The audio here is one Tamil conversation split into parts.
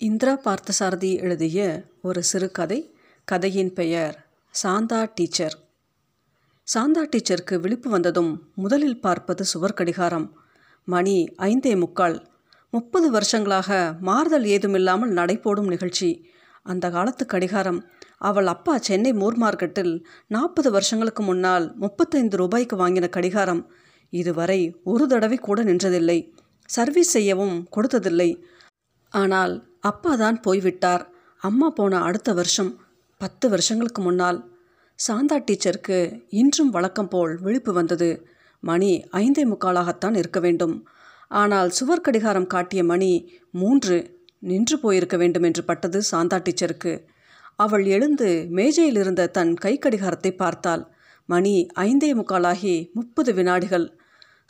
இந்திரா பார்த்தசாரதி எழுதிய ஒரு சிறுகதை கதையின் பெயர் சாந்தா டீச்சர். சாந்தா டீச்சருக்கு விழிப்பு வந்ததும் முதலில் பார்ப்பது சுவர் கடிகாரம். மணி ஐந்தே முக்கால். முப்பது வருஷங்களாக மாறுதல் ஏதுமில்லாமல் நடைபோடும் நிகழ்ச்சி. அந்த காலத்து கடிகாரம். அவள் அப்பா சென்னை மூர் மார்க்கெட்டில் நாற்பது வருஷங்களுக்கு முன்னால் முப்பத்தைந்து ரூபாய்க்கு வாங்கின கடிகாரம். இதுவரை ஒரு தடவை கூட நின்றதில்லை. சர்வீஸ் செய்யவும் கொடுத்ததில்லை. ஆனால் அப்பா தான் போய்விட்டார். அம்மா போன அடுத்த வருஷம் பத்து வருஷங்களுக்கு முன்னால். சாந்தா டீச்சருக்கு இன்றும் வழக்கம் போல் விழிப்பு வந்தது. மணி ஐந்தே முக்காலாகத்தான் இருக்க வேண்டும். ஆனால் சுவர் கடிகாரம் காட்டிய மணி மூன்று நின்று போயிருக்க வேண்டும் என்று பட்டது சாந்தா டீச்சருக்கு. அவள் எழுந்து மேஜையில் இருந்த தன் கை கடிகாரத்தை பார்த்தாள். மணி ஐந்தே முக்காலாகி முப்பது வினாடிகள்.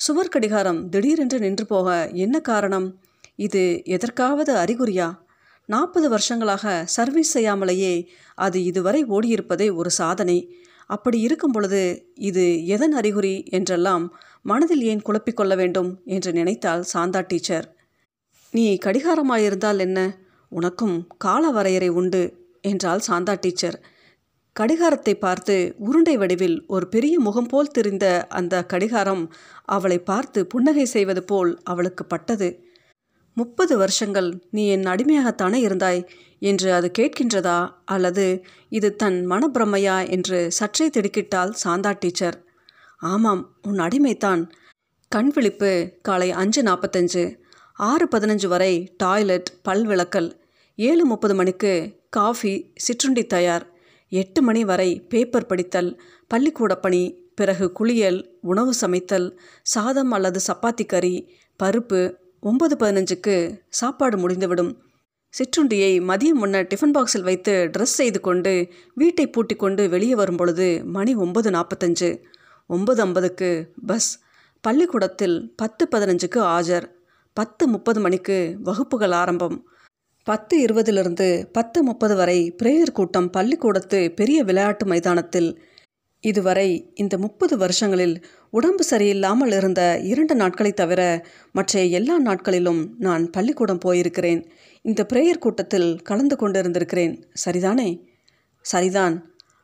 சுவர் கடிகாரம் திடீரென்று நின்று போக என்ன காரணம்? இது எதற்காவது அறிகுறியா? நாற்பது வருஷங்களாக சர்வீஸ் செய்யாமலேயே அது இதுவரை ஓடியிருப்பதே ஒரு சாதனை. அப்படி இருக்கும் பொழுது இது எதன் அறிகுறி என்றெல்லாம் மனதில் ஏன் குழப்பிக்கொள்ள வேண்டும் என்று நினைத்தாள் சாந்தா டீச்சர். நீ கடிகாரமாயிருந்தால் என்ன? உனக்கும் கால வரையறை உண்டு என்றாள் சாந்தா டீச்சர். கடிகாரத்தை பார்த்து உருண்டை வடிவில் ஒரு பெரிய முகம் போல் தெரிந்த அந்த கடிகாரம் அவளை பார்த்து புன்னகை செய்வது போல் அவளுக்கு பட்டது. முப்பது வருஷங்கள் நீ என் அடிமையாகத்தானே இருந்தாய் என்று அது கேட்கின்றதா அல்லது இது தன் மனப்பிரமையா என்று சற்றே திடுக்கிட்டால் சாந்தா டீச்சர். ஆமாம் உன் அடிமைத்தான். கண் விழிப்பு காலை அஞ்சு நாற்பத்தஞ்சு ஆறு பதினஞ்சு வரை டாய்லெட் பல் விளக்கல். ஏழு முப்பது மணிக்கு காஃபி சிற்றுண்டி தயார். எட்டு மணி வரை பேப்பர் படித்தல் பள்ளிக்கூட பணி பிறகு குளியல் உணவு சமைத்தல் சாதம் அல்லது சப்பாத்தி கறி பருப்பு ஒன்பது பதினஞ்சுக்கு சாப்பாடு முடிந்துவிடும். சிற்றுண்டியை மதியம் முன்ன டிஃபன் பாக்ஸில் வைத்து ட்ரெஸ் செய்து கொண்டு வீட்டை பூட்டி கொண்டு வெளியே வரும்பொழுது மணி ஒன்பது நாற்பத்தஞ்சு. ஒன்பது ஐம்பதுக்கு பஸ் பள்ளிக்கூடத்தில் பத்து பதினஞ்சுக்கு ஆஜர். பத்து முப்பது மணிக்கு வகுப்புகள் ஆரம்பம். பத்து இருபதிலிருந்து பத்து முப்பது வரை பிரேயர் கூட்டம் பள்ளிக்கூடத்து பெரிய விளையாட்டு மைதானத்தில் இதுவரை இந்த முப்பது வருஷங்களில் உடம்பு சரியில்லாமல் இருந்த இரண்டு நாட்களை தவிர மற்ற எல்லா நாட்களிலும் நான் பள்ளிக்கூடம் போயிருக்கிறேன். இந்த பிரேயர் கூட்டத்தில் கலந்து கொண்டிருந்திருக்கிறேன். சரிதானே? சரிதான்.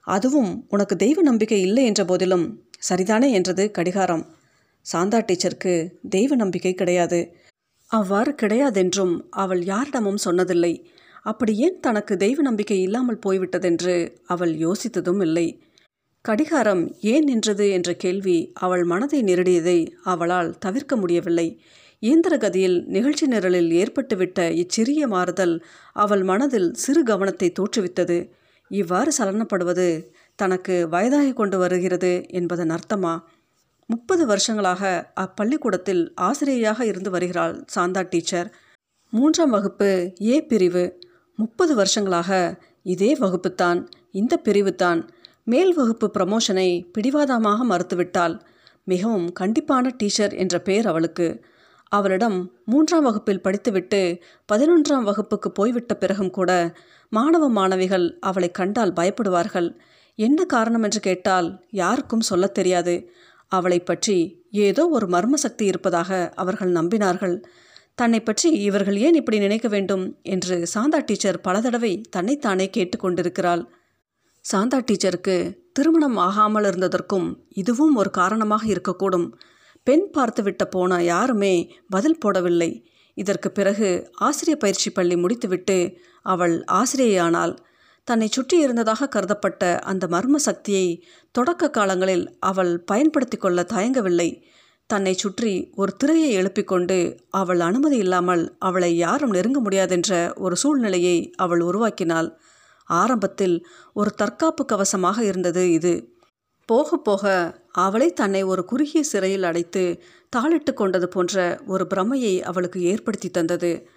அதுவும் உனக்கு தெய்வ நம்பிக்கை இல்லை என்ற போதிலும் சரிதானே என்றது கடிகாரம். சாந்தா டீச்சருக்கு தெய்வ நம்பிக்கை கிடையாது. அவ்வாறு கிடையாதென்றும் அவள் யாரிடமும் சொன்னதில்லை. அப்படி ஏன் தனக்கு தெய்வ நம்பிக்கை இல்லாமல் போய்விட்டதென்று அவள் யோசித்ததும் இல்லை. கடிகாரம் ஏன் நின்றது என்ற கேள்வி அவள் மனதை நெருடியதை அவளால் தவிர்க்க முடியவில்லை. இயந்திர கதியில் நிகழ்ச்சி நிரலில் ஏற்பட்டுவிட்ட இச்சிறிய மாறுதல் அவள் மனதில் சிறு கவனத்தை தோற்றுவித்தது. இவ்வாறு சலனப்படுவது தனக்கு வயதாகி கொண்டு வருகிறது என்பதன் அர்த்தமா? முப்பது வருஷங்களாக அப்பள்ளிக்கூடத்தில் ஆசிரியையாக இருந்து வருகிறாள் சாந்தா டீச்சர். மூன்றாம் வகுப்பு ஏ பிரிவு. முப்பது வருஷங்களாக இதே வகுப்புத்தான் இந்த பிரிவுத்தான். மேல் வகுப்பு ப்ரமோஷனை பிடிவாதமாக மறுத்துவிட்டாள். மிகவும் கண்டிப்பான டீச்சர் என்ற பெயர் அவளுக்கு. அவளிடம் மூன்றாம் வகுப்பில் படித்துவிட்டு பதினொன்றாம் வகுப்புக்கு போய்விட்ட பிறகும் கூட மாணவ மாணவிகள் அவளை கண்டால் பயப்படுவார்கள். என்ன காரணம் என்று கேட்டால் யாருக்கும் சொல்லத் தெரியாது. அவளை பற்றி ஏதோ ஒரு மர்ம சக்தி இருப்பதாக அவர்கள் நம்பினார்கள். தன்னை பற்றி இவர்கள் ஏன் இப்படி நினைக்க வேண்டும் என்று சாந்தா டீச்சர் பல தடவை தன்னைத்தானே கேட்டுக்கொண்டிருக்கிறாள். சாந்தா டீச்சருக்கு திருமணம் ஆகாமல் இருந்ததற்கும் இதுவும் ஒரு காரணமாக இருக்கக்கூடும். பெண் பார்த்துவிட்ட போன யாருமே பதில் போடவில்லை. இதற்கு பிறகு ஆசிரியர் பயிற்சி பள்ளி முடித்துவிட்டு அவள் ஆசிரியையானாள். தன்னை சுற்றி இருந்ததாக கருதப்பட்ட அந்த மர்ம சக்தியை தொடக்க காலங்களில் அவள் பயன்படுத்தி கொள்ள தயங்கவில்லை. தன்னை சுற்றி ஒரு திரையை எழுப்பிக்கொண்டு அவள் அனுமதி இல்லாமல் அவளை யாரும் நெருங்க முடியாதென்ற ஒரு சூழ்நிலையை அவள் உருவாக்கினாள். ஆரம்பத்தில் ஒரு தற்காப்பு கவசமாக இருந்தது இது. போக போக அவளை தன்னை ஒரு குறுகிய சிறையில் அடைத்து தாளிட்டு கொண்டது போன்ற ஒரு பிரமையை அவளுக்கு ஏற்படுத்தி தந்தது.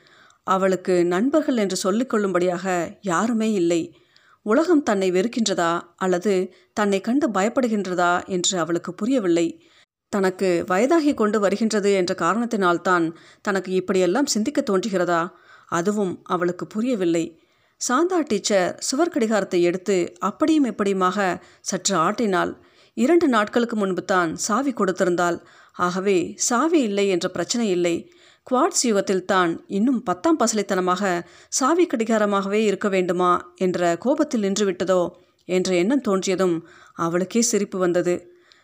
அவளுக்கு நண்பர்கள் என்று சொல்லிக்கொள்ளும்படியாக யாருமே இல்லை. உலகம் தன்னை வெறுக்கின்றதா அல்லது தன்னை கண்டு பயப்படுகின்றதா என்று அவளுக்கு புரியவில்லை. தனக்கு வயதாகி கொண்டு வருகின்றது என்ற காரணத்தினால்தான் தனக்கு இப்படியெல்லாம் சிந்திக்க தோன்றுகிறதா அதுவும் அவளுக்கு புரியவில்லை. சாந்தா டீச்சர் சுவர் கடிகாரத்தை எடுத்து அப்படியும் எப்படியுமாக சற்று ஆட்டினாள் இரண்டு நாட்களுக்கு முன்பு தான் சாவி கொடுத்திருந்தாள். ஆகவே சாவி இல்லை என்ற பிரச்சனை இல்லை. குவாட்ஸ் யுகத்தில் தான் இன்னும் பத்தாம் பசலைத்தனமாக சாவி கடிகாரமாகவே இருக்க வேண்டுமா என்ற கோபத்தில் நின்றுவிட்டதோ என்ற எண்ணம் தோன்றியதும் அவளுக்கே சிரிப்பு வந்தது.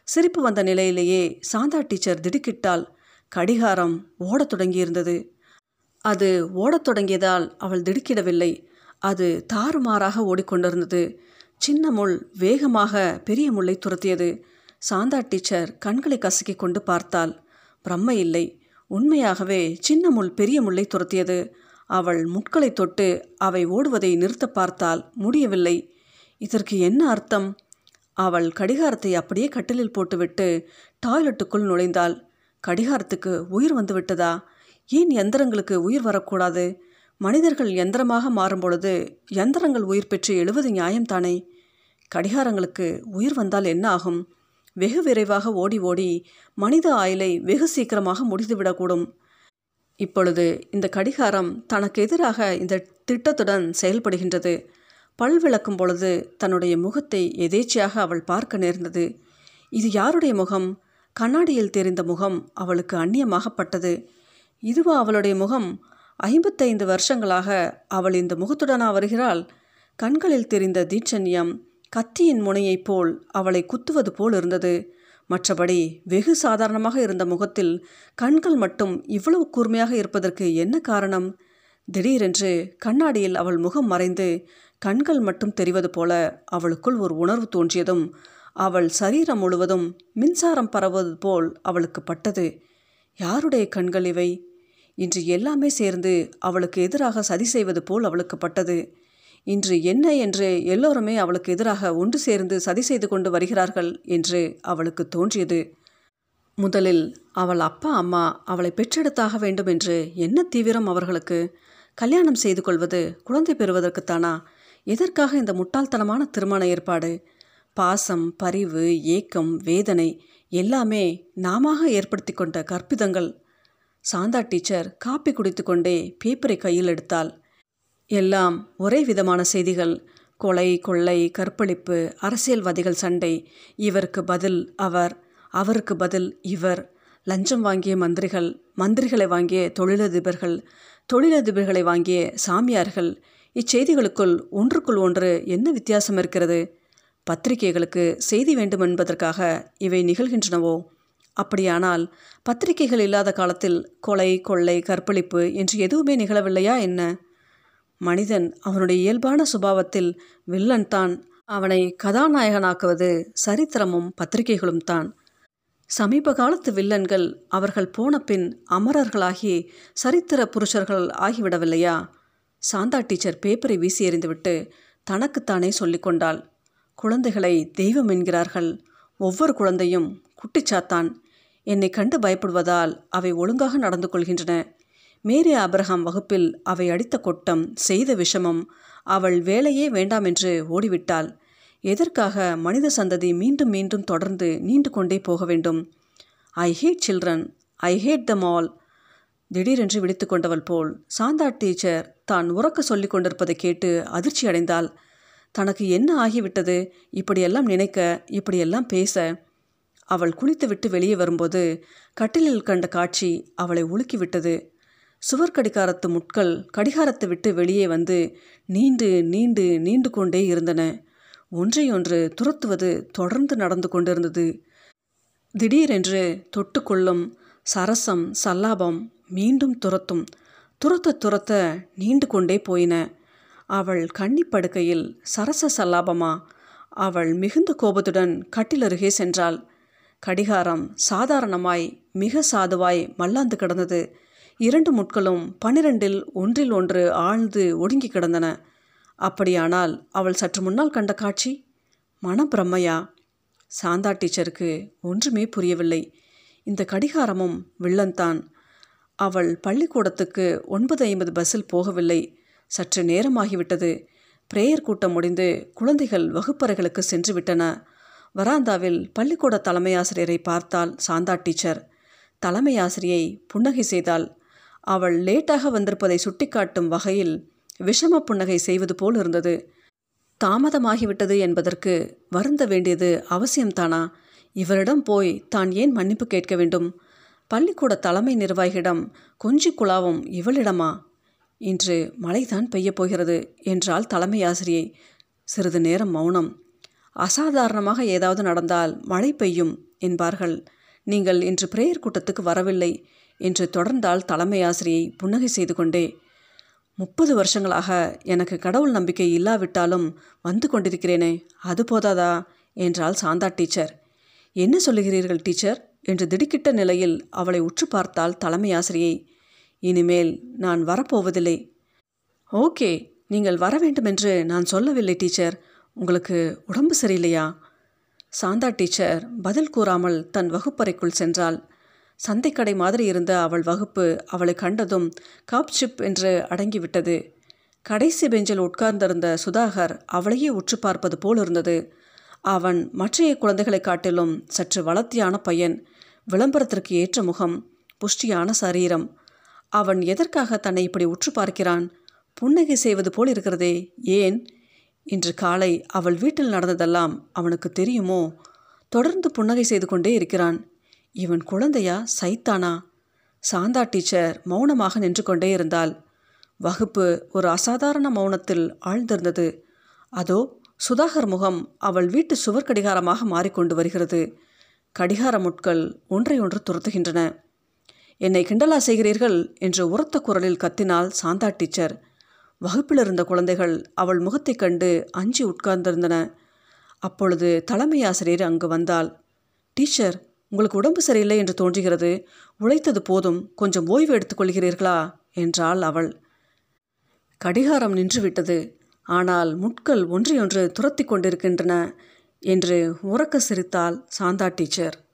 சிரிப்பு வந்த நிலையிலேயே சாந்தா டீச்சர் திடுக்கிட்டால் கடிகாரம் ஓடத் தொடங்கியிருந்தது. அது ஓடத் தொடங்கியதால் அவள் திடுக்கிடவில்லை. அது தாறுமாறாக ஓடிக்கொண்டிருந்தது. சின்ன முள் வேகமாக பெரிய முள்ளை துரத்தியது. சாந்தா டீச்சர் கண்களை கசக்கி கொண்டு பார்த்தாள். பிரம்ம இல்லை. உண்மையாகவே சின்ன முள் பெரிய முள்ளை துரத்தியது. அவள் முட்களை தொட்டு அவை ஓடுவதை நிறுத்த பார்த்தால் முடியவில்லை. இதற்கு என்ன அர்த்தம்? அவள் கடிகாரத்தை அப்படியே கட்டிலில் போட்டுவிட்டு டாய்லெட்டுக்குள் நுழைந்தாள். கடிகாரத்துக்கு உயிர் வந்துவிட்டதா? ஏன் எந்திரங்களுக்கு உயிர் வரக்கூடாது? மனிதர்கள் எந்திரமாக மாறும் பொழுது எந்திரங்கள் உயிர் பெற்று எழுவது நியாயம்தானே கடிகாரங்களுக்கு உயிர் வந்தால் என்ன ஆகும்? வெகு விரைவாக ஓடி ஓடி மனித ஆயுளை வெகு சீக்கிரமாக முடிந்துவிடக்கூடும் இப்பொழுது இந்த கடிகாரம் தனக்கு எதிராக இந்த திட்டத்துடன் செயல்படுகின்றது. பல் விளக்கும் பொழுது தன்னுடைய முகத்தை எதேச்சியாக அவள் பார்க்க நேர்ந்தது. இது யாருடைய முகம்? கண்ணாடியில் தெரிந்த முகம் அவளுக்கு அந்நியமாகப்பட்டது. இதுவா அவளுடைய முகம்? ஐம்பத்தைந்து வருஷங்களாக அவள் இந்த முகத்துடனா வருகிறாள். கண்களில் தெரிந்த தீட்சண்யம் கத்தியின் முனையைப் போல் அவளை குத்துவது போல் இருந்தது. மற்றபடி வெகு சாதாரணமாக இருந்த முகத்தில் கண்கள் மட்டும் இவ்வளவு கூர்மையாக இருப்பதற்கு என்ன காரணம்? திடீரென்று கண்ணாடியில் அவள் முகம் மறைந்து கண்கள் மட்டும் தெரிவது போல அவளுக்குள் ஒரு உணர்வு தோன்றியதும் அவள் சரீரம் முழுவதும் மின்சாரம் பரவுவது போல் அவளுக்கு பட்டது. யாருடைய கண்கள் இவை? இன்று எல்லாமே சேர்ந்து அவளுக்கு எதிராக சதி செய்வது போல் அவளுக்கு பட்டது. இன்று என்ன என்று எல்லோருமே அவளுக்கு எதிராக ஒன்று சேர்ந்து சதி செய்து கொண்டு வருகிறார்கள் என்று அவளுக்கு தோன்றியது. முதலில் அவள் அப்பா அம்மா அவளை பெற்றெடுத்தாக வேண்டும் என்று என்ன தீவிரம் அவர்களுக்கு? கல்யாணம் செய்து கொள்வது குழந்தை பெறுவதற்குத்தானா? எதற்காக இந்த முட்டாள்தனமான திருமண ஏற்பாடு? பாசம் பரிவு ஏக்கம் வேதனை எல்லாமே நாம ஏற்படுத்தி கொண்ட கற்பிதங்கள். சாந்தா டீச்சர் காப்பி குடித்துக்கொண்டே பேப்பரை கையில் எடுத்தாள். எல்லாம் ஒரே விதமான செய்திகள். கொலை கொள்ளை கற்பழிப்பு அரசியல்வாதிகள் சண்டை. இவருக்கு பதில் அவர். அவருக்கு பதில் இவர். லஞ்சம் வாங்கிய மந்திரிகள். மந்திரிகளை வாங்கிய தொழிலதிபர்கள். தொழிலதிபர்களை வாங்கிய சாமியார்கள். இச்செய்திகளுக்குள் ஒன்றுக்குள் ஒன்று என்ன வித்தியாசம் இருக்கிறது? பத்திரிகைகளுக்கு செய்தி வேண்டும் என்பதற்காக இவை நிகழ்கின்றனவோ? அப்படியானால் பத்திரிகைகள் இல்லாத காலத்தில் கொலை கொள்ளை கற்பழிப்பு என்று எதுவுமே நிகழவில்லையா என்ன? மனிதன் அவனுடைய இயல்பான சுபாவத்தில் வில்லன் தான். அவனை கதாநாயகனாக்குவது சரித்திரமும் பத்திரிகைகளும் தான். சமீப காலத்து வில்லன்கள் அவர்கள் போன பின் அமரர்களாகி சரித்திர புருஷர்கள் ஆகிவிடவில்லையா? சாந்தா டீச்சர் பேப்பரை வீசி எறிந்துவிட்டு தனக்குத்தானே சொல்லிக்கொண்டாள் குழந்தைகளை தெய்வம் என்கிறார்கள். ஒவ்வொரு குழந்தையும் குட்டிச்சாத்தான் என்னை கண்டு பயப்படுவதால் அவை ஒழுங்காக நடந்து கொள்கின்றன. மேரி அபிரஹாம் வகுப்பில் அவை அடித்த கொட்டம் செய்த விஷமம் அவள் வேலையே வேண்டாம் என்று ஓடிவிட்டாள். எதற்காக மனித சந்ததி மீண்டும் மீண்டும் தொடர்ந்து நீண்டு கொண்டே போக வேண்டும்? I hate children I hate them all திடீரென்று விழித்து கொண்டவள் போல் சாந்தா டீச்சர் தான் உறக்க சொல்லிக் கொண்டிருப்பதை கேட்டு அதிர்ச்சி அடைந்தாள் தனக்கு என்ன ஆகிவிட்டது? இப்படியெல்லாம் நினைக்க இப்படியெல்லாம் பேச அவள் குளித்துவிட்டு வெளியே வரும்போது கட்டிலில் கண்ட காட்சி அவளை உலுக்கிவிட்டது. சுவர் கடிகாரத்து முட்கள் கடிகாரத்தை விட்டு வெளியே வந்து நீண்டு நீண்டு நீண்டு கொண்டே இருந்தன. ஒன்றையொன்று துரத்துவது தொடர்ந்து நடந்து கொண்டிருந்தது. திடீரென்று தொட்டுக்கொள்ளும் சரசம் சல்லாபம் மீண்டும் துரத்தும். துரத்த துரத்த நீண்டு கொண்டே போயின. அவள் கன்னிப்படுக்கையில் சரச சல்லாபமா? அவள் மிகுந்த கோபத்துடன் கட்டிலருகே சென்றாள். கடிகாரம் சாதாரணமாய் மிக சாதுவாய் மல்லாந்து கிடந்தது. இரண்டு முட்களும் பன்னிரண்டில் ஒன்றில் ஒன்று ஆழ்ந்து ஒடுங்கி கிடந்தன. அப்படியானால் அவள் சற்று முன்னால் கண்ட காட்சி? மனப்பிரம்மையா சாந்தா டீச்சருக்கு ஒன்றுமே புரியவில்லை. இந்த கடிகாரமும் வில்லன்தான். அவள் பள்ளிக்கூடத்துக்கு ஒன்பது ஐம்பது பஸ்ஸில் போகவில்லை. சற்று நேரமாகிவிட்டது. பிரேயர் கூட்டம் முடிந்து குழந்தைகள் வகுப்பறைகளுக்கு சென்று விட்டன வராந்தாவில் பள்ளிக்கூட தலைமை ஆசிரியரை பார்த்தால் சாந்தா டீச்சர். தலைமை ஆசிரியை புன்னகை செய்தால் அவள் லேட்டாக வந்திருப்பதை சுட்டிக்காட்டும் வகையில் விஷம புன்னகை செய்வது போல் இருந்தது. தாமதமாகிவிட்டது என்பதற்கு வருந்த வேண்டியது அவசியம்தானா? இவரிடம் போய் தான் ஏன் மன்னிப்பு கேட்க வேண்டும்? பள்ளிக்கூட தலைமை நிர்வாகியிடம் கொஞ்சி குழாவும் இவளிடமா? இன்று மழைதான் பெய்யப் போகிறது என்றால் தலைமை ஆசிரியை. சிறிது நேரம் மௌனம். அசாதாரணமாக ஏதாவது நடந்தால் மழை பெய்யும் என்பார்கள். நீங்கள் இன்று பிரேயர் கூட்டத்துக்கு வரவில்லை என்று தொடர்ந்தால் தலைமை ஆசிரியை புன்னகை செய்து கொண்டே முப்பது வருஷங்களாக எனக்கு கடவுள் நம்பிக்கை இல்லாவிட்டாலும் வந்து கொண்டிருக்கிறேனே அது போதாதா? என்றாள் சாந்தா டீச்சர். என்ன சொல்லுகிறீர்கள் டீச்சர்? என்று திடுக்கிட்ட நிலையில் அவளை உற்று பார்த்தால் தலைமை ஆசிரியை. இனிமேல் நான் வரப்போவதில்லை. ஓகே நீங்கள் வர வேண்டுமென்று நான் சொல்லவில்லை டீச்சர். உங்களுக்கு உடம்பு சரியில்லையா? சாந்தா டீச்சர் பதில் கூறாமல் தன் வகுப்பறைக்குள் சென்றாள். சந்தைக்கடை மாதிரி இருந்த அவள் வகுப்பு அவளை கண்டதும் காப் சிப் என்று அடங்கிவிட்டது. கடைசி பெஞ்சில் உட்கார்ந்திருந்த சுதாகர் அவளையே உற்று பார்ப்பது போல் இருந்தது. அவன் மற்றைய குழந்தைகளை காட்டிலும் சற்று வளர்த்தியான பையன் விளம்பரத்திற்கு ஏற்ற முகம் புஷ்டியான சரீரம். அவன் எதற்காக தன்னை இப்படி உற்று பார்க்கிறான்? புன்னகை செய்வது போல் இருக்கிறதே ஏன்? இன்று காலை அவள் வீட்டில் நடந்ததெல்லாம் அவனுக்கு தெரியுமோ? தொடர்ந்து புன்னகை செய்து கொண்டே இருக்கிறான். இவன் குழந்தையா? சைத்தானா? சாந்தா டீச்சர் மௌனமாக நின்று கொண்டே இருந்தாள். வகுப்பு ஒரு அசாதாரண மௌனத்தில் ஆழ்ந்திருந்தது. அதோ சுதாகர் முகம் அவள் வீட்டு சுவர் கடிகாரமாக மாறிக்கொண்டு வருகிறது. கடிகார முட்கள் ஒன்றை ஒன்று துரத்துகின்றன. என்னை கிண்டலா செய்கிறீர்கள்? என்று உரத்த குரலில் கத்தினாள் சாந்தா டீச்சர் வகுப்பில் இருந்த குழந்தைகள் அவள் முகத்தைக் கண்டு அஞ்சி உட்கார்ந்திருந்தன. அப்பொழுது தலைமை ஆசிரியர் அங்கு வந்தாள். டீச்சர் உங்களுக்கு உடம்பு சரியில்லை என்று தோன்றுகிறது. உழைத்தது போதும். கொஞ்சம் ஓய்வு எடுத்துக்கொள்கிறீர்களா என்றாள் அவள். கடிகாரம் நின்றுவிட்டது. ஆனால் முட்கள் ஒன்றையொன்று துரத்தி கொண்டிருக்கின்றன என்று உறக்க சிரித்தாள் சாந்தா டீச்சர்.